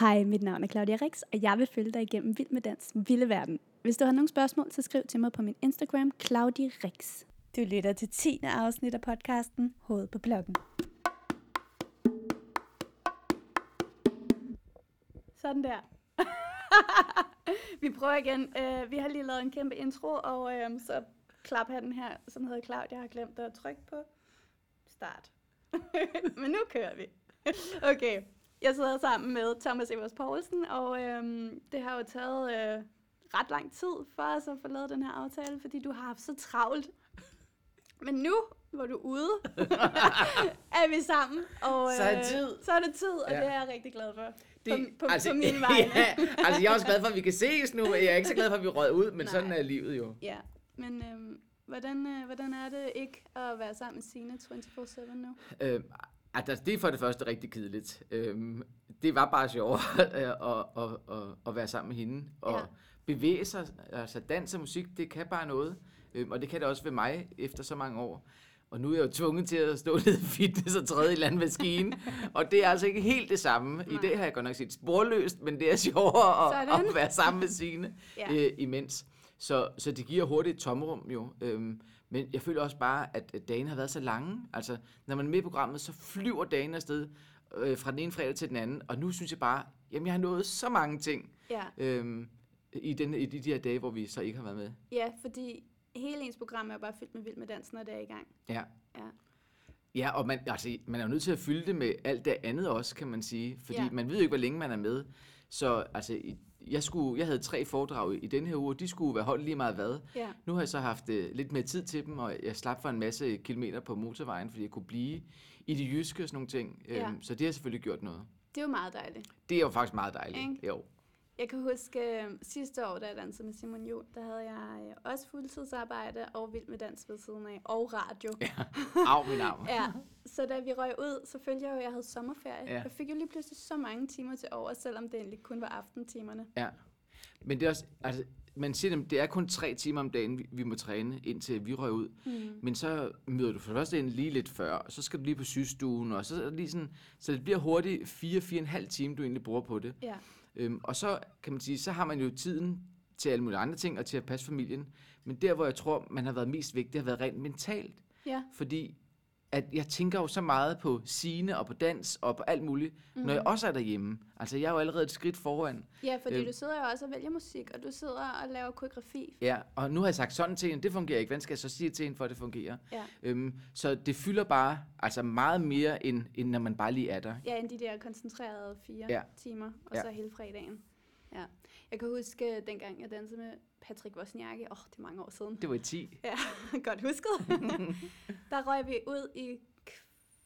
Hej, mit navn er Claudia Rix, og jeg vil følge dig igennem Vild med Dans Vilde Verden. Hvis du har nogle spørgsmål, så skriv til mig på min Instagram, Claudia Rix. Du lytter til 10. afsnit af podcasten Hoved på blokken. Sådan der. vi prøver igen. Uh, vi har lige lavet en kæmpe intro, og uh, så klaphatten her, som hedder Claudia, jeg har glemt at trykke på start. Men nu kører vi. okay. Jeg sidder sammen med Thomas Evers Poulsen, og øhm, det har jo taget øh, ret lang tid for os at få lavet den her aftale, fordi du har haft så travlt. Men nu, hvor du er ude, er vi sammen. Og, Så er det tid. Så er det tid, og Ja. det er jeg rigtig glad for. Det, på, på, altså, på min vej. ja, altså jeg er også glad for, at vi kan ses nu. Jeg er ikke så glad for, at vi rød ud, men Nej. sådan er livet jo. Ja, men øhm, hvordan, øh, hvordan er det ikke at være sammen med Signe 24-7 nu? Øh, altså, det er for det første rigtig kedeligt. Øh, det var bare sjovere at, at, at, at, at være sammen med hende. Og Ja. bevæge sig, altså dans og musik, det kan bare noget. Øh, og det kan det også ved mig efter så mange år. Og nu er jeg jo tvunget til at stå nede i fitness og træde i landmaskinen. og det er altså ikke helt det samme. I Nej. det har jeg godt nok set sporløst, men det er sjovere at, at være sammen med Signe Ja. øh, imens. Så, så det giver hurtigt et tomrum jo. Øhm, men jeg føler også bare, at dagene har været så lange. Altså, når man er med i programmet, så flyver dagene afsted øh, fra den ene fredag til den anden. Og nu synes jeg bare, jamen jeg har nået så mange ting Ja, øhm, i, den, i de, de her dage, hvor vi så ikke har været med. ja fordi hele ens program er bare fyldt med vild med dans, når det er i gang. Ja. Ja. Ja, og man, altså, man er jo nødt til at fylde det med alt det andet også, kan man sige. Fordi Ja. ja. man ved jo ikke, hvor længe man er med. Så altså, i- jeg, skulle, jeg havde tre foredrag i, den her uge, og de skulle være holdt lige meget hvad. Ja, Nu har jeg så haft øh, lidt mere tid til dem, og jeg slap for en masse kilometer på motorvejen, fordi jeg kunne blive i det jyske og sådan nogle ting. Ja. Øhm, så det har selvfølgelig gjort noget. det er jo meget dejligt. Det er jo faktisk meget dejligt. Ikke? Jo. Jeg kan huske øh, sidste år, da jeg dansede med Simon Juhl, der havde jeg øh, også fuldtidsarbejde og vild med dans ved siden af, og radio. Ja. Au, min arm. Ja, så da vi røg ud, så følte jeg jo, at jeg havde sommerferie. Ja. Jeg fik jo lige pludselig så mange timer til over, selvom det egentlig kun var aftentimerne. Ja. Men det er også, altså, man siger, at det er kun tre timer om dagen, vi, må træne, indtil vi røg ud. Mm. Men så møder du for det første ind lige lidt før, og så skal du lige på sygestuen, og så det lige sådan, så det bliver hurtigt 4-4,5 timer, du egentlig bruger på det. Ja, Øhm, og så kan man sige, så har man jo tiden til alle mulige andre ting, og til at passe familien. Men der, hvor jeg tror, man har været mest vigtig, har været rent mentalt. ja. Fordi at jeg tænker jo så meget på sine og på dans og på alt muligt, mm. når jeg også er derhjemme. Altså, jeg er jo allerede et skridt foran. ja fordi Øhm. du sidder jo også og vælger musik, og du sidder og laver koreografi. Ja, og nu har jeg sagt sådan til hende, det fungerer ikke. Hvad skal jeg så sige til hende, for at det fungerer? Ja. Øhm, så det fylder bare altså meget mere, end, end når man bare lige er der. Ja, end de der koncentrerede fire Ja. timer, og Ja. så hele fredagen. Ja. Jeg kan huske, øh, dengang jeg dansede med Patrick Wozniacki, åh, oh, det er mange år siden. Det var i 10. Ja, godt husket. der røg vi ud i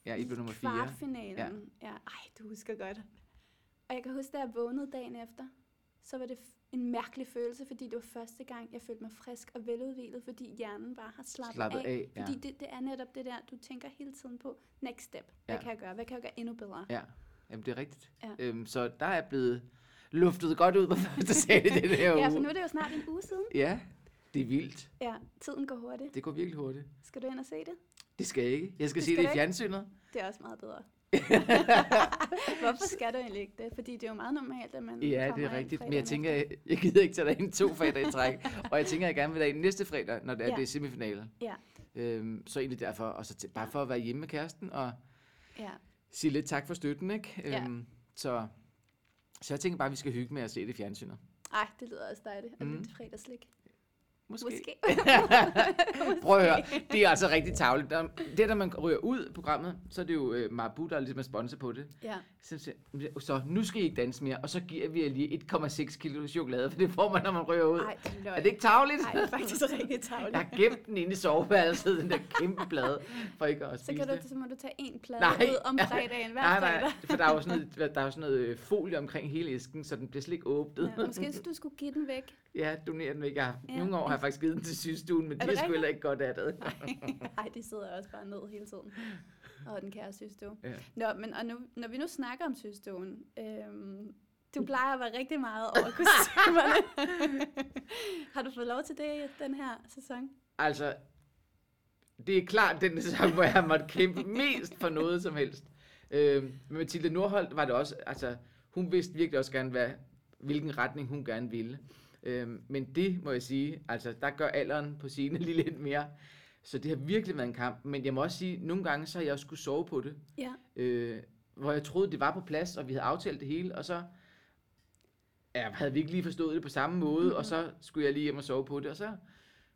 Ja, I blev nummer 4. kvartfinalen. Ja. ja. Ej, du husker godt. Og jeg kan huske, da jeg vågnede dagen efter, så var det en mærkelig følelse, fordi det var første gang, jeg følte mig frisk og veludvilet, fordi hjernen bare har slappet, Slappet af. af, ja. Fordi det, det er netop det der, du tænker hele tiden på, next step. Hvad Ja. kan jeg gøre? Hvad kan jeg gøre endnu bedre? Ja, Jamen, det er rigtigt. Ja. Øhm, så der er blevet luftet godt ud på første sag i den her uge. Ja, for nu er det jo snart en uge siden. Ja, det er vildt. Ja, tiden går hurtigt. Det går virkelig hurtigt. Skal du ind og se det? Det skal jeg ikke. Jeg skal Det se skal det i ikke? fjernsynet. Det er også meget bedre. Hvorfor skal du egentlig ikke det? Fordi det er jo meget normalt, at man Ja, det er rigtigt. Men jeg tænker, jeg, jeg gider ikke tage dig ind to fredag i træk. og jeg tænker, at jeg gerne vil ind næste fredag, når det er, Ja. det er semifinale. Ja. Øhm, så egentlig derfor, og så bare for at være hjemme med kæresten, og. Ja. sige lidt tak for støtten, ikke? Ja. Øhm, så, så jeg tænker bare, at vi skal hygge med at se det i fjernsynet. Ej, det lyder også dejligt. Og Mm. lidt fredagslik. Måske. Måske. Prøv at høre, det er altså rigtig tavligt. Der- Det, når man ryger ud af programmet, så er det jo øh, Marabu, der er ligesom er sponsor på det. Ja. Så, siger- så nu skal I ikke danse mere, og så giver vi jer lige 1,6 kilo chokolade, for det får man, når man ryger ud. Ej, det er er det ikke tavligt? Ej, det er faktisk rigtig tavligt. Jeg har gemt den inde i soveværelset, den der kæmpe plade, for ikke at Så, spise kan du, det. så må du tage en plade Nej. ud om fredagen, hver Nej, fredag. nej, for der er jo sådan noget, der er sådan noget øh, folie omkring hele æsken, så den bliver slet ikke åbnet. Ja, måske hvis du skulle give den væk. Ja, donere den væk. Jeg Ja. Nogle år har faktisk givet den til sygestuen, men de har sgu heller ikke godt af det. Nej, de sidder også bare ned hele tiden. Og den kære søstue. Ja. Nå, men og nu, når vi nu snakker om søstuen, øhm, du plejer at være rigtig meget over kostymerne. Har du fået lov til det den her sæson? Altså, det er klart den sæson, hvor jeg har måttet kæmpe mest for noget som helst. Øh, med Mathilde Nordholt var det også, altså, hun vidste virkelig også gerne, hvad, hvilken retning hun gerne ville. Øhm, men det må jeg sige, altså der gør alderen på sine lige lidt mere. Så det har virkelig været en kamp. Men jeg må også sige, nogle gange så har jeg også skulle sove på det. Ja. Øh, hvor jeg troede, det var på plads, og vi havde aftalt det hele, og så ja, havde vi ikke lige forstået det på samme måde, mm-hmm. og så skulle jeg lige hjem og sove på det, og så,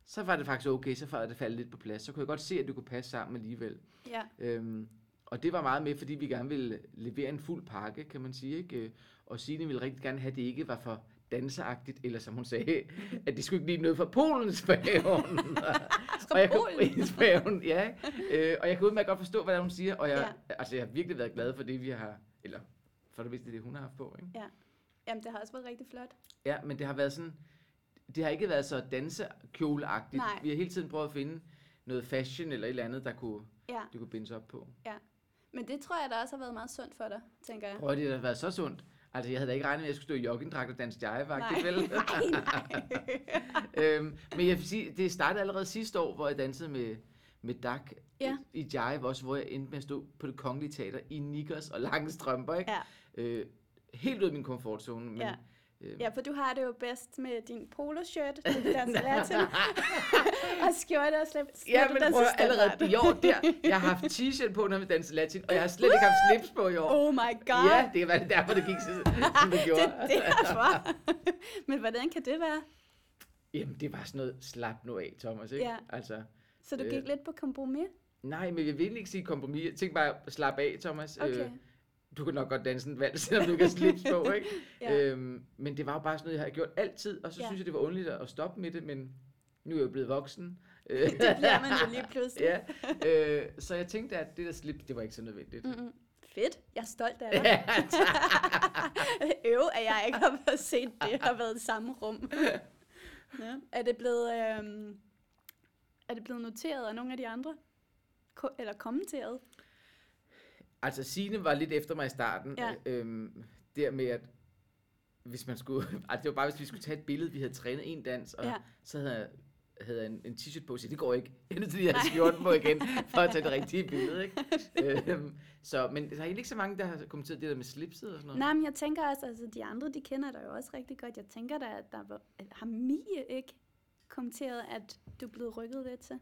så var det faktisk okay, så var det faldet lidt på plads. Så kunne jeg godt se, at det kunne passe sammen alligevel. Ja. Øhm, og det var meget med, fordi vi gerne ville levere en fuld pakke, kan man sige. Ikke? Øh, Og Signe ville rigtig gerne have, at det ikke var for danseagtigt, eller som hun sagde, at det skulle ikke lige noget fra Polens færgen. og jeg Polen? færgen, ja. Øh, og jeg kan udmærket godt forstå, hvad hun siger, og jeg, Ja. altså, jeg har virkelig været glad for det, vi har, eller for det vidste det, hun har haft på. Ikke? Jamen, det har også været rigtig flot. Ja, men det har været sådan, det har ikke været så dansekjoleagtigt. Nej. Vi har hele tiden prøvet at finde noget fashion eller et eller andet, der kunne, Ja. det kunne bindes op på. Men det tror jeg, der også har været meget sundt for dig, tænker jeg. Prøv at det har været så sundt. Altså, jeg havde da ikke regnet med, at jeg skulle stå i joggingdragt og danse jive, faktisk, Nej. vel? nej, nej. øhm, men jeg vil sige, det startede allerede sidste år, hvor jeg dansede med, med Dak Ja. i jive også, hvor jeg endte med at stå på det kongelige teater i nikkers og lange strømper, ikke? Ja. Øh, helt ud af min komfortzone, men... Ja. Øh, Ja, for du har det jo bedst med din poloshirt, danser latin, og skjorte og slip. Ja, men prøv allerede i år der, jeg har haft t-shirt på, når vi danser latin, og jeg har slet ikke haft slips på i år. Oh my god. Ja, det var derfor, det gik, så- som det gjorde. det, det er derfor. men hvordan kan det være? Jamen, det var sådan noget, slap nu af, Thomas, ikke? Ja. Altså, Så du Øh. gik lidt på kompromis? nej, men jeg vil ikke sige kompromis. Jeg tænkte bare, slap af, Thomas. Okay. Øh, du kan nok godt danse en vals, selvom du ikke har slips på, ikke? Ja. øhm, men det var jo bare sådan noget, jeg har gjort altid, og så Ja. synes jeg, det var underligt at stoppe med det, men nu er jeg jo blevet voksen. Øh, Det bliver man jo lige pludselig. ja, øh, så jeg tænkte, at det der slips, det var ikke så nødvendigt. Mm-mm. Fedt. Jeg er stolt af dig. Øv, at jeg ikke har været set det, har været i samme rum. ja. Er det blevet, øhm, er det blevet noteret af nogle af de andre? Ko- eller kommenteret? Altså, Signe var lidt efter mig i starten. Ja. Øhm, der med, at hvis man skulle... Altså, det var bare, hvis vi skulle tage et billede, vi havde trænet en dans, og Ja. så havde jeg, havde jeg en, en t-shirt på, så det går ikke. Jeg er nødt til lige at have skjorten på igen, for at tage det rigtige billede, ikke? øhm, så, men der er ikke så mange, der har kommenteret det der med slipset og sådan noget. Nej, men jeg tænker også, altså de andre, de kender dig jo også rigtig godt. Jeg tænker da, at der var, har Mie ikke kommenteret, at du er blevet rykket lidt til?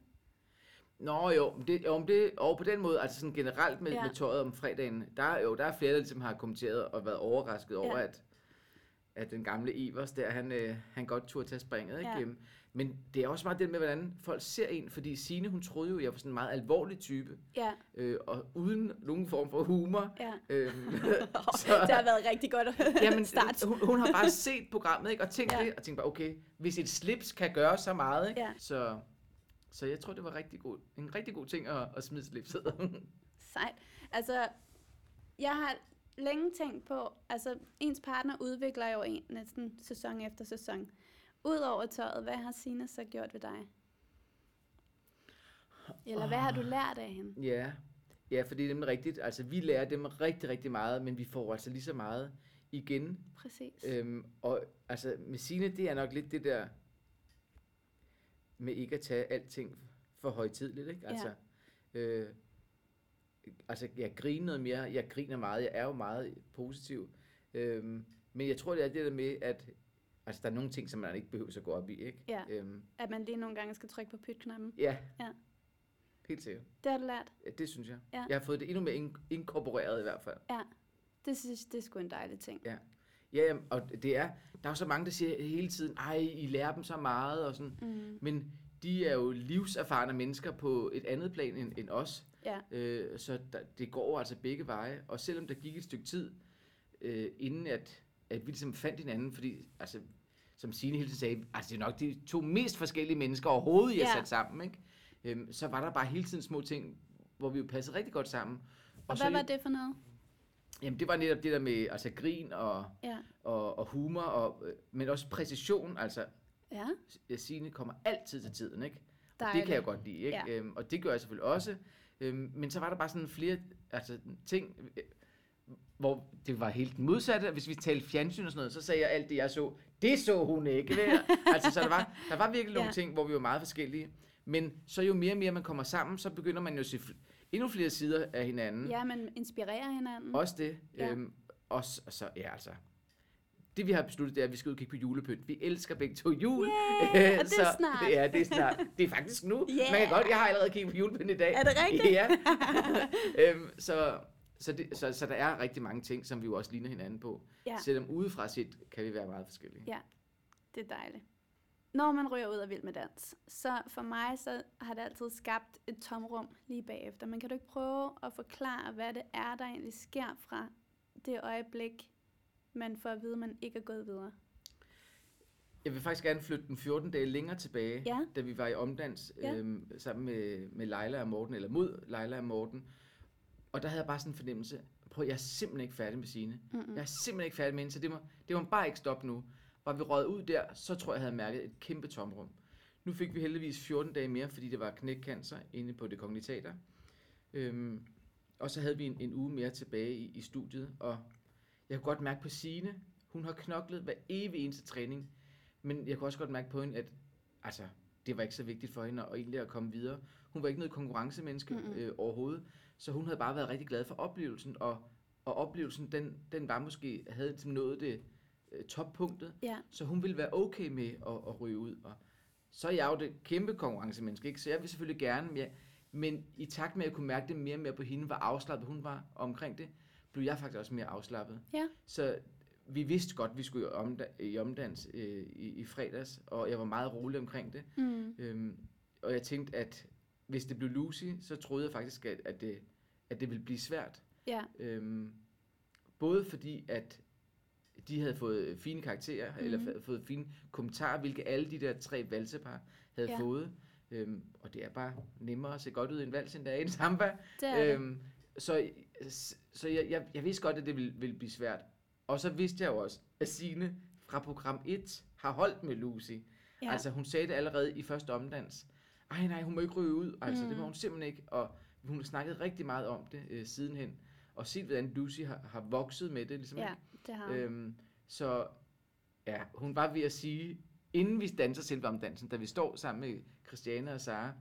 Nå jo, det, jo, det, og på den måde, altså sådan generelt med, Ja. med tøjet om fredagen, der, er jo, der er flere, der ligesom har kommenteret og været overrasket over, Ja. at, at den gamle Ivers der, han, øh, han godt turde tage springet. Ikke? Ja. Men det er også meget det med, hvordan folk ser en, fordi Signe, hun troede jo, jeg var sådan en meget alvorlig type, Ja, øh, og uden nogen form for humor. ja. Øhm, Så... Det har været rigtig godt at Jamen, start. hun, hun har bare set programmet, ikke? Og tænkt ja. det, og tænkt bare, okay, hvis et slips kan gøre så meget, ikke? Ja. Så, så jeg tror, det var rigtig god, en rigtig god ting at, at smide slipset. Sejt. Altså, jeg har længe tænkt på, altså ens partner udvikler jo en næsten sæson efter sæson. Udover tøjet, hvad har Sina så gjort ved dig? Eller hvad har du lært af hende? ja. ja, for det er nemlig rigtigt. Altså, vi lærer dem rigtig, rigtig meget, men vi får altså lige så meget igen. Præcis. Øhm, og altså, med Signe, det er nok lidt det der med ikke at tage alting for højtidligt, ikke? Ja. Altså, øh, altså, jeg griner noget mere, jeg griner meget, jeg er jo meget positiv. Øhm, men jeg tror, det er det der med, at altså, der er nogle ting, som man ikke behøver at gå op i, ikke? Ja. Øhm, At man lige nogle gange skal trykke på pytknappen. ja. Ja. Helt sikkert. Det har du lært. Ja, Det synes jeg. Ja. Jeg har fået det endnu mere in- inkorporeret i hvert fald. Det synes det er sgu en dejlig ting. Ja, jamen, og det er, der er jo så mange, der siger hele tiden, ej, I lærer dem så meget, og sådan. Mm. Men de er jo livserfarne mennesker på et andet plan end, end os. Ja. Øh, så der, det går altså begge veje. Og selvom der gik et stykke tid, øh, inden at, at vi ligesom fandt hinanden, fordi, altså, som Signe hele tiden sagde, altså det er nok de to mest forskellige mennesker overhovedet, jeg Ja. sat sammen, ikke? Øhm, så var der bare hele tiden små ting, hvor vi jo passede rigtig godt sammen. Og så, hvad var det for noget? Jamen, det var netop det der med altså, grin og, Ja. og, og humor, og, øh, men også præcision. Altså, Ja, Signe kommer altid til tiden, ikke? Og dejligt. det kan jeg godt lide, ikke? Ja. Øhm, og det gør jeg selvfølgelig også. Øhm, men så var der bare sådan flere altså, ting, øh, hvor det var helt den modsatte. Hvis vi talte fjernsyn og sådan noget, så sagde jeg alt det, jeg så. Det så hun ikke. Vel? altså, så der var, der var virkelig nogle Ja. ting, hvor vi var meget forskellige. Men så jo mere og mere man kommer sammen, så begynder man jo at se endnu flere sider af hinanden. Ja, man inspirerer hinanden. Også det. Ja. Øhm, og så, så, ja altså, det vi har besluttet, det er, at vi skal ud og kigge på julepynt. Vi elsker begge to jul. Yeah, og det er snart. Ja, det er snart. Det er faktisk nu. Yeah. Man kan godt, jeg har allerede kigget på julepynt i dag. Er det rigtigt? Ja. øhm, så, så, det, så, så der er rigtig mange ting, som vi jo også ligner hinanden på. Ja. Selvom udefra set kan vi være meget forskellige. Ja. Det er dejligt. Når man ryger ud af Vild med Dans, så for mig så har det altid skabt et tomrum lige bagefter. Men kan du ikke prøve at forklare, hvad det er, der egentlig sker fra det øjeblik, man får at vide, at man ikke er gået videre? Jeg vil faktisk gerne flytte den 14 dage længere tilbage, Ja. da vi var i omdans Ja. øhm, sammen med, med Leila og Morten, eller mod Leila og Morten. Og der havde jeg bare sådan en fornemmelse, prøv, jeg er simpelthen ikke færdig med sine. Mm-mm. Jeg er simpelthen ikke færdig med hende, så det må, det må bare ikke stoppe nu. Var vi røget ud der, så tror jeg, jeg havde mærket et kæmpe tomrum. Nu fik vi heldigvis 14 dage mere, fordi det var knækcancer inde på det kongelige teater. Øhm, og så havde vi en, en uge mere tilbage i, i studiet, og jeg kunne godt mærke på Signe, hun har knoklet hver evig eneste træning, men jeg kunne også godt mærke på hende, at altså, det var ikke så vigtigt for hende at, egentlig at komme videre. Hun var ikke noget konkurrencemenneske øh, overhovedet, så hun havde bare været rigtig glad for oplevelsen, og, og oplevelsen, den, den var måske, havde ligesom nået det øh, toppunktet, Ja, så hun ville være okay med at, at ryge ud. Og så er jeg jo det kæmpe konkurrencemenneske, ikke? så jeg vil selvfølgelig gerne, men, jeg, men i takt med, at jeg kunne mærke det mere og mere på hende, hvor afslappet hun var omkring det, blev jeg faktisk også mere afslappet. Ja. Så vi vidste godt, at vi skulle omda- i omdans øh, i, i fredags, og jeg var meget rolig omkring det. mm. Øhm, og jeg tænkte, at hvis det blev Lucy, så troede jeg faktisk, at, at, det, at det ville blive svært. ja, Øhm, både fordi, at de havde fået fine karakterer, mm-hmm. eller Mhm. fået fine kommentarer, hvilke alle de der tre valsepar havde Ja. fået. Øhm, og det er bare nemmere at se godt ud i en vals, end der er i en samba. det er. Øhm, så så jeg, jeg, jeg vidste godt, at det ville, ville blive svært. Og så vidste jeg jo også, at Signe fra program 1 har holdt med Lucy. Ja. Altså hun sagde det allerede i første omdans. Ej nej, hun må ikke ryge ud. Altså mm. det må Mm. hun simpelthen ikke. Og hun har snakket rigtig meget om det øh, sidenhen. Og set, hvordan Lucy har, har vokset med det. Ligesom, ja, ikke? Det har hun. Øhm, så ja, hun var ved at sige, inden vi danser selve omdansen, da vi står sammen med Christiane og Sara,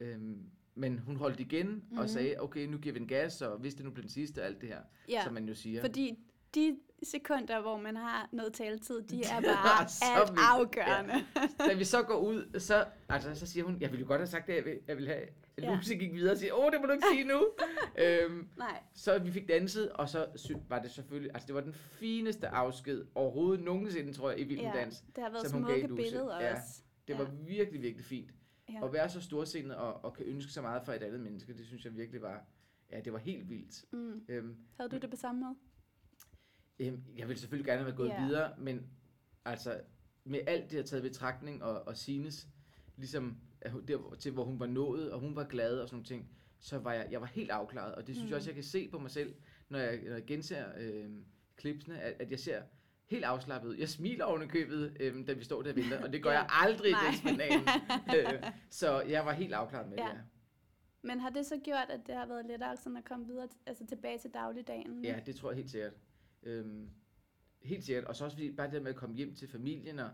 øhm, men hun holdt igen. Mhm. og sagde, okay, nu giver vi en gas, og hvis det nu bliver den sidste og alt det her, ja, som man jo siger. fordi de sekunder, hvor man har noget taletid, de er bare alt afgørende. da vi så går ud, så, altså, så siger hun, jeg ville jo godt have sagt det, jeg ville, jeg ville have. Ja. Ja. Lucy gik videre og siger, åh, det må du ikke sige nu. øhm, Nej, så vi fik danset, og så var det selvfølgelig, altså det var den fineste afsked overhovedet nogensinde, tror jeg, i Vild med ja, Dans. det har været som smukke billeder Ja, også. Det Ja. var virkelig, virkelig fint. Ja. At være så storsindet og, og kan ønske så meget for et andet menneske, det synes jeg virkelig var, ja, det var helt vildt. Mm. Øhm, Havde du det på samme måde? øhm, jeg ville selvfølgelig gerne have gået Ja. videre, men altså med alt det, jeg taget i betragtning og, og Sines, ligesom der, til hvor hun var nået, og hun var glad og sådan nogle ting, så var jeg, jeg var helt afklaret, og det synes mm. Mm. jeg også, jeg kan se på mig selv, når jeg, når jeg genser øh, klipsene, at, at jeg ser helt afslappet ud. Jeg smiler oven købet, øh, da vi står der og venter, og det gør Ja. jeg aldrig i den øh, så jeg var helt afklaret med Ja. det, ja. Men har det så gjort, at det har været lettere sådan at komme videre, altså tilbage til dagligdagen? Ja, det tror jeg helt sikkert. Øhm, helt sikkert. Og så også fordi, bare det med at komme hjem til familien, og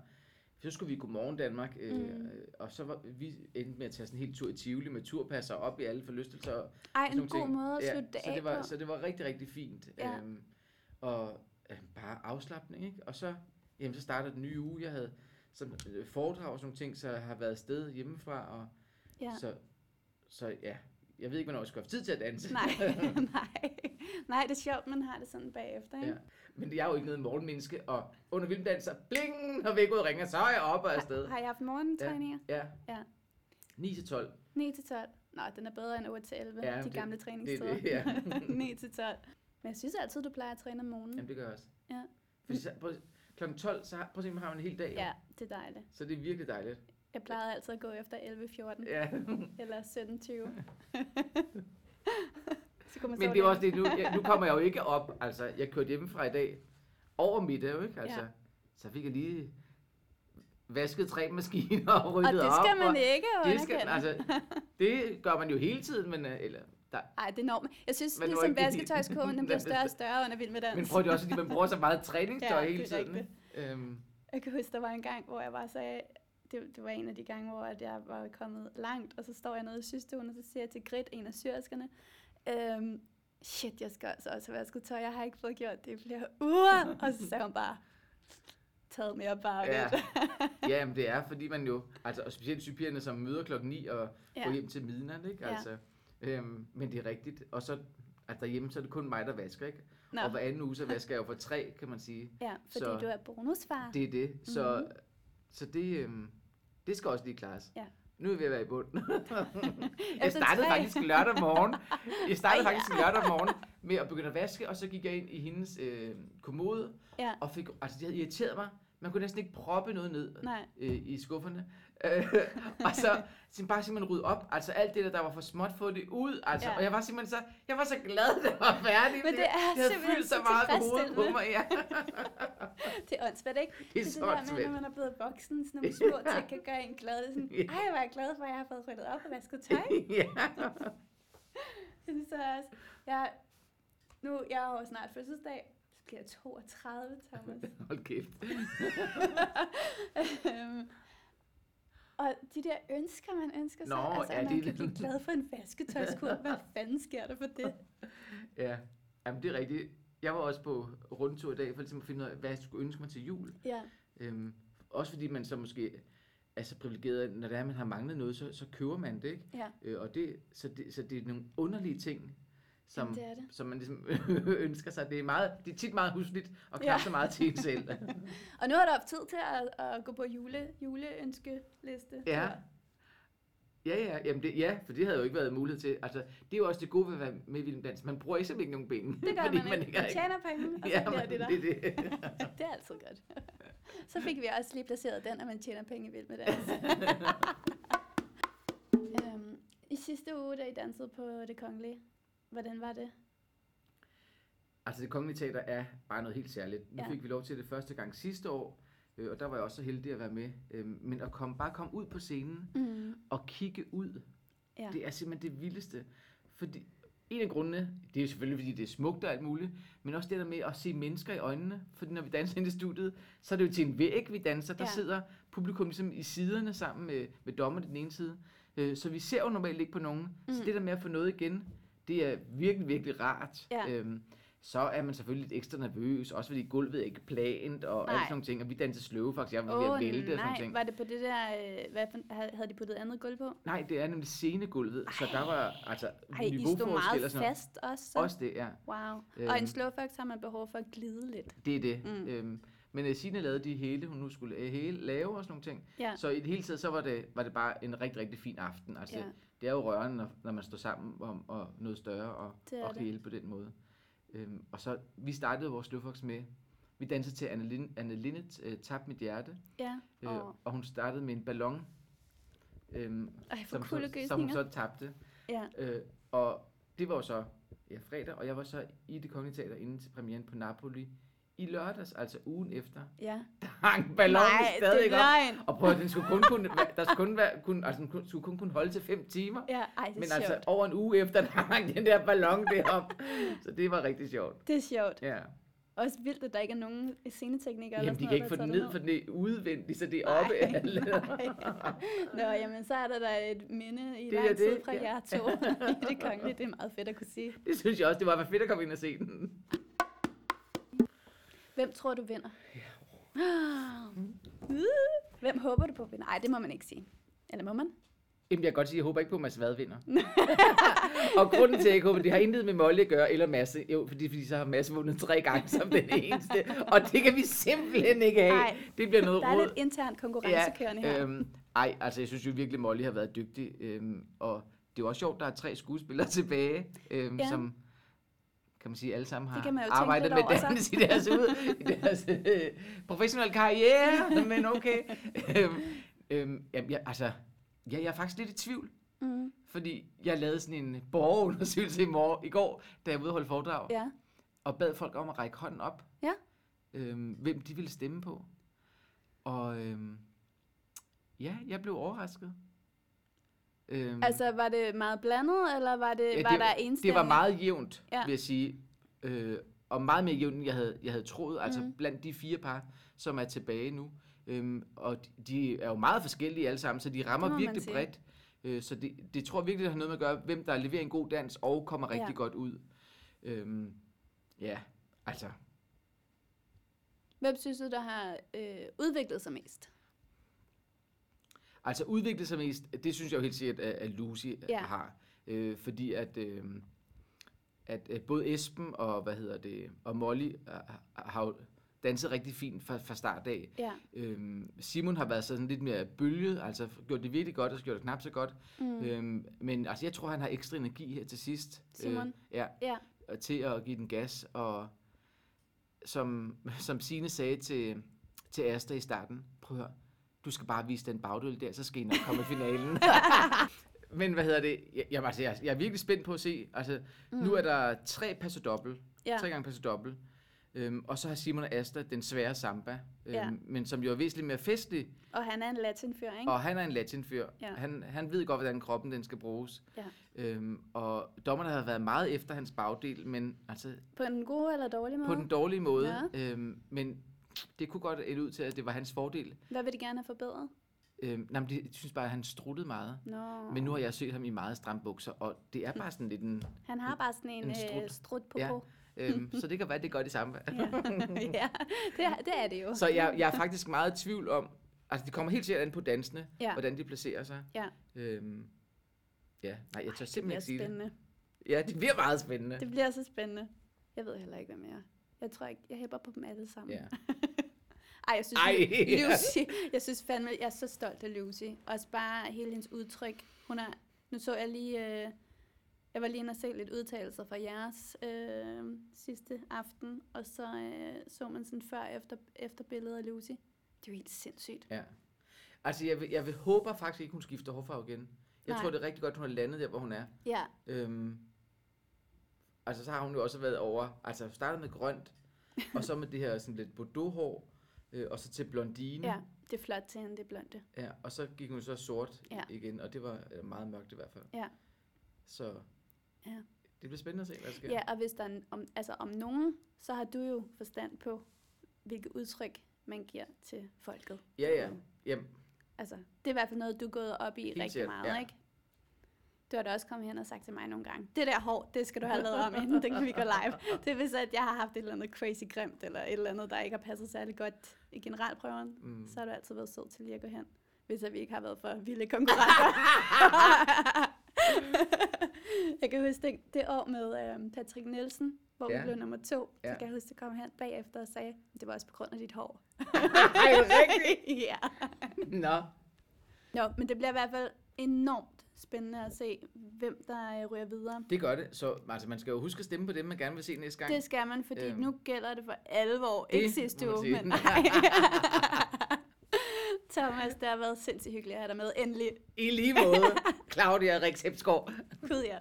så skulle vi gå morgen Danmark, øh, Mm. og så var vi endte med at tage sådan en helt tur i Tivoli med turpasser op i alle forlystelser. Og Ej, sådan en god ting. måde at ja, slutte det så af det var, på. Så det var rigtig, rigtig fint. Ja. Øhm, og øh, bare afslappning, ikke? Og så, jamen, så starter den nye uge. Jeg havde sådan øh, foredrag og sådan nogle ting, så jeg har været afsted hjemmefra, og Ja. så, så ja, jeg ved ikke, hvornår jeg skal have tid til at danse. Nej, nej. Nej, det er sjovt, man har det sådan bagefter, ikke? Ja. Men jeg er jo ikke noget morgenmenneske, og under vilddanser, bling, når vækket ringer, så er jeg oppe og afsted. Har I haft morgentræninger? Ja. Ja. 9 til 12. 9 til 12. Nå, den er bedre end 8 til 11, Ja, de det- gamle Det er træningstider. det, ja. 9 til 12. Men jeg synes altid, du plejer at træne om morgenen. Jamen, det gør jeg også. Ja. Fordi så, på, klokken 12, så har, prøv at se, man har en hel dag. Ja, det er dejligt. Så det er virkelig dejligt. Jeg plejede altid at gå efter 11.14 Ja. eller 17.20. så kunne man Men det er også det, nu, jeg, nu kommer jeg jo ikke op. Altså, jeg kørte hjemmefra i dag over middag, ikke? Altså, Ja. Så fik jeg lige vasket tre maskiner og Og ryddet det op. skal man og ikke det, skal, altså, det gør man jo hele tiden, men, øh, eller, der, Ej, det er enormt. Jeg synes, Men det ligesom det- vasketøjskogen, den bliver større og større under Vild med Dans. men prøv det også, at man bruger så meget træningstøj Ja, hele det tiden. Øhm, Jeg kan huske, der var en gang, hvor jeg bare sagde, det, det var en af de gange, hvor at jeg var kommet langt, og så står jeg nede i systuen, og så siger jeg til Grit, en af syrskerne, øhm, shit, jeg skal altså også have vasket tøj. Jeg har ikke fået gjort det i flere uger. Og så sagde hun bare, taget mere bare Ja. Ja, men det er, fordi man jo, altså og specielt sygepigerne, som møder klokken 9 og Ja. går hjem til midnat, ikke? Ja. Altså, øhm, men det er rigtigt. Og så, altså derhjemme, så er det kun mig, der vasker, ikke? Nå, Og hver anden uge, så vasker jeg jo for tre, kan man sige. ja, fordi så- du er bonusfar. Det er det. Så, Mhm. så det, øhm, det skal også lige klares. Ja. Nu er vi ved at være i bund. jeg startede faktisk lørdag morgen. Jeg startede Ej, ja. faktisk lørdag morgen med at begynde at vaske, og så gik jeg ind i hendes øh, kommode, Ja, og fik, altså det havde irriteret mig. Man kunne næsten ikke proppe noget ned nej. øh, i skufferne. Øh, og så simpelthen bare simpelthen rydde op. Altså alt det der, der var for småt, få det ud. Altså, Ja. Og jeg var simpelthen så, jeg var så glad, det var færdigt. Men det er havde simpelthen fyldt så meget på hovedet på mig. Ja. Det er åndssvagt, ikke? Det er det, det der med, når man er blevet voksen, sådan nogle små ting kan gøre en glad. Det er sådan, ej, hvor er jeg glad for, at jeg har fået ryddet op og vasket tøj. ja. Jeg synes så også, jeg, nu, jeg har jo snart fødselsdag, bliver jeg 32, Thomas. Hold kæft. Øhm, og de der ønsker, man ønsker sig, Nå, altså, ja, at man det kan blive glad for en vasketøjskur. Hvad fanden sker der for det? Ja, Jamen, det er rigtigt. Jeg var også på rundtur i dag, for ligesom at finde ud af, hvad jeg skulle ønske mig til jul. Ja, Øhm, også fordi man så måske er så privilegeret, at når det er, man har manglet noget, så, så køber man det, ikke? ja, Øh, og det, så, det, så det er nogle underlige ting, som, Jamen, det er det. som man ligesom ønsker sig. Det er, meget, det er tit meget husligt, og knap Ja. så meget til en selv. Og nu er der haft tid til at, at gå på jule, juleønskeliste. Ja. Ja, ja, jamen det, ja, for det havde jo ikke været mulighed til. Altså, det er jo også det gode ved at være med i Vild Dans. Man bruger simpelthen ikke nogen penge. Det gør fordi man ikke. Man har tjener penge, og så Ja, bliver men det der. det er det. Det er altid godt. Så fik vi også lige placeret den, at man tjener penge i vild med dans. øhm, I sidste uge, da I dansede på Det Kongelige, hvordan var det? Altså det kongelige teater er bare noget helt særligt. Nu Ja. fik vi lov til det første gang sidste år, øh, og der var jeg også så heldig at være med. Øh, men at komme, bare komme ud på scenen Mm. og kigge ud, Ja. det er simpelthen det vildeste. Fordi en af grundene, det er selvfølgelig fordi det er smukt og alt muligt, men også det der med at se mennesker i øjnene. Fordi når vi danser ind i studiet, så er det jo til en væg, vi danser. Der Ja. sidder publikum ligesom i siderne sammen med, med dommerne den ene side. Øh, så vi ser jo normalt ikke på nogen. Mm. Så det der med at få noget igen, det er virkelig, virkelig rart. Ja. Øhm, så er man selvfølgelig lidt ekstra nervøs, også fordi gulvet er ikke plant og Nej. alle sådan nogle ting. Og vi danser sløve faktisk, jeg var Åh, ved at vælte og sådan nej, ting. var det på det der, øh, hvad havde de puttet andet gulv på? Nej, det er nemlig scenegulvet, så der var altså Ej, I stod niveauforskel meget og sådan noget. fast også. Så. Også det, ja. Wow. Øhm. Og en slowfox har man behov for at glide lidt. Det er det. Mm. Øhm, men uh, Signe lavede de hele, hun nu skulle øh, hele, lave og sådan nogle ting. Ja. Så i det hele taget, så var det, var det bare en rigtig, rigtig fin aften. Altså, Ja. Det er jo rørende, når, når man står sammen om og noget større og, Det og hele på den måde. Øhm, og så, vi startede vores Sløvfox med, vi dansede til Anne, Lin, Anne Linnet, uh, Tab mit hjerte, Ja. øh, Åh. og hun startede med en ballon, øhm, Ej, som, så, som hun så tabte. Ja. Øh, og det var jo så ja, fredag, og jeg var så i det kongelige teater inden til premieren på Napoli i lørdags, altså ugen efter. Ja. Der hang ballonen Nej, det stadig er op. Og prøv at den skulle kun kunne, der skulle kun være, kun, altså, den kun- skulle kun kunne holde til fem timer. Ja, ej, det er Men sjovt. altså over en uge efter, der hang den der ballon derop. Så det var rigtig sjovt. Det er sjovt. Ja. Også vildt, at der ikke er nogen sceneteknikere. Jamen, de kan ikke få den ned, for den er udvendigt, så det er oppe af nej. Nå, jamen, så er der da et minde i Det lang tid det, fra ja. jer to i det kongelige. Det er meget fedt at kunne sige. Det synes jeg også, det var fedt at komme ind og se den. Hvem tror du vinder? Uh, Hvem håber du på vinder? Nej, det må man ikke sige. Eller må man? Jamen, jeg kan godt sige, at jeg håber ikke på, at Mads Vad vinder. og grunden til, at jeg ikke håber, det har intet med Molly at gøre, eller Masse. Jo, fordi, fordi så har Masse vundet tre gange som den eneste. Og det kan vi simpelthen ikke have. Nej. Det bliver noget Der er råd. lidt internt konkurrencekørende her. øhm, ej, altså jeg synes jo virkelig, Molly har været dygtig. Øhm, og det er jo også sjovt, der er tre skuespillere tilbage, øhm, Ja. ja. som kan man sige, alle sammen har arbejdet med over, så. dans i deres, ud, i deres øh, professionelle karriere, men okay. øhm, øhm, jamen, jeg, altså, ja, jeg er faktisk lidt i tvivl, Mm. fordi jeg lavede sådan en borgerundersøgelse i, morgen, i går, da jeg var ude og holde foredrag, Ja. og bad folk om at række hånden op, Ja. øhm, hvem de ville stemme på. Og øhm, ja, jeg blev overrasket. Øhm, Altså, var det meget blandet, eller var det, Ja, var det- der en det var meget jævnt, Ja. vil jeg sige. Øh, og meget mere jævnt, end jeg havde, jeg havde troet. Altså Mhm. blandt de fire par, som er tilbage nu. Øhm, og de, er jo meget forskellige alle sammen, så de rammer virkelig bredt. Øh, så det, det tror jeg virkelig, det har noget med at gøre, hvem der leverer en god dans og kommer rigtig Ja. godt ud. Øhm, ja, altså, Hvem synes du, der har øh, udviklet sig mest? Altså udvikle sig mest, det synes jeg jo helt sikkert, at, at Lucy Ja. har. Øh, fordi at, øh, at, at både Esben og, hvad hedder det, og Molly øh, har jo danset rigtig fint fra, fra start af. Ja. Øhm, Simon har været sådan lidt mere bølget, altså gjort det virkelig godt, og så gjort det knap så godt. Mm. Øhm, men altså, jeg tror, han har ekstra energi her til sidst. Simon? Øh, ja, Ja. og til at give den gas. Og som, som Signe sagde til, til Asta i starten, prøv at høre, du skal bare vise den bagdøl der, så skal I nok komme i finalen. Men hvad hedder det? Jeg, jeg, altså, jeg, jeg er virkelig spændt på at se. Altså, mm. Nu er der tre passe dobbelt. Ja. Tre gange passe dobbelt. Øhm, og så har Simon og Asta den svære samba, øhm, Ja. men som jo er væsentligt mere festlig. Og han er en latinfyr, ikke? Og han er en latinfyr. Ja. Han, han ved godt, hvordan kroppen den skal bruges. Ja. Øhm, og dommerne har været meget efter hans bagdel, men altså På en god eller dårlig måde? på den dårlige måde. Øhm, men det kunne godt ende ud til, at det var hans fordel. Hvad vil de gerne have forbedret? Øhm, nej, men de, de synes bare, at han struttede meget. Nå. Men nu har jeg set ham i meget stramme bukser, og det er bare sådan lidt en... Han har bare sådan en, en strut. strut. strut på Ja. Øhm, så det kan være, at det gør det samme. Ja, ja det, er, det er det jo. Så jeg, jeg er faktisk meget i tvivl om... Altså, det kommer helt sikkert an på dansene, Ja. hvordan de placerer sig. Ja. Øhm, ja, nej, jeg tør det simpelthen ikke sige det. spændende. Ja, det bliver meget spændende. Det bliver så spændende. Jeg ved heller ikke, jeg er. Jeg tror ikke, jeg hæpper på dem alle sammen. Ja. Ej, jeg synes, Ej. Lucy, jeg synes fandme, jeg er så stolt af Lucy. Også bare hele hendes udtryk. Hun er, nu så jeg lige, øh, jeg var lige inde og se lidt udtalelser fra jeres øh, sidste aften, og så øh, så man sådan før efter, efter billedet af Lucy. Det er jo helt sindssygt. Ja. Altså, jeg, vil, jeg vil håber faktisk ikke, hun skifter hårfarve igen. Jeg Nej. tror, det er rigtig godt, hun har landet der, hvor hun er. Ja, Øhm, altså, så har hun jo også været over... Altså, startet med grønt, og så med det her sådan lidt bordeaux-hår, øh, og så til blondine. ja, det er flot til hende, det blonde. ja. Og så gik hun så sort Ja. igen, og det var meget mørkt i hvert fald. Ja. Så Ja. det bliver spændende at se, hvad der sker. Ja, og hvis der er, om, altså om nogen, så har du jo forstand på, hvilke udtryk man giver til folket. ja. ja. Jamen, Altså, det er i hvert fald noget, du er gået op i Helt rigtig sikkert, meget, ja. ikke? Du har da også kommet hen og sagt til mig nogle gange, det der hår, det skal du have lavet om, inden det kan vi gå live. Det er hvis, at jeg har haft et eller andet crazy grimt, eller et eller andet, der ikke har passet særlig godt i generalprøven, mm. så har du altid været sød til lige at gå hen, hvis at vi ikke har været for vilde konkurrenter. jeg kan huske det, det år med øhm, Patrick Nielsen, hvor ja. Vi blev nummer to, ja. Så kan jeg huske, at kom hen bagefter og sagde, det var også på grund af dit hår. Ej, rigtigt? ja. Nå. Nå, men det bliver i hvert fald enormt spændende at se, hvem der øh, ryger videre. Det gør det. Så altså, man skal jo huske at stemme på dem, man gerne vil se næste gang. Det skal man, fordi Øhm, nu gælder det for alvor. det Ikke sidste uge, men nej. Thomas, det har været sindssygt hyggeligt at have dig med. Endelig. I lige måde. Claudia Rexepsgaard. Gud ja.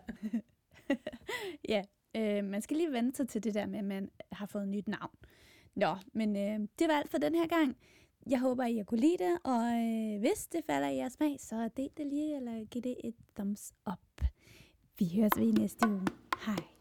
ja, øh, man skal lige vente sig til det der med, at man har fået et nyt navn. Nå, men øh, det var alt for den her gang. Jeg håber, I har kunne lide det, og øh, hvis det falder i jeres smag, så del det lige, eller giv det et thumbs up. Vi høres ved i næste uge. Hej.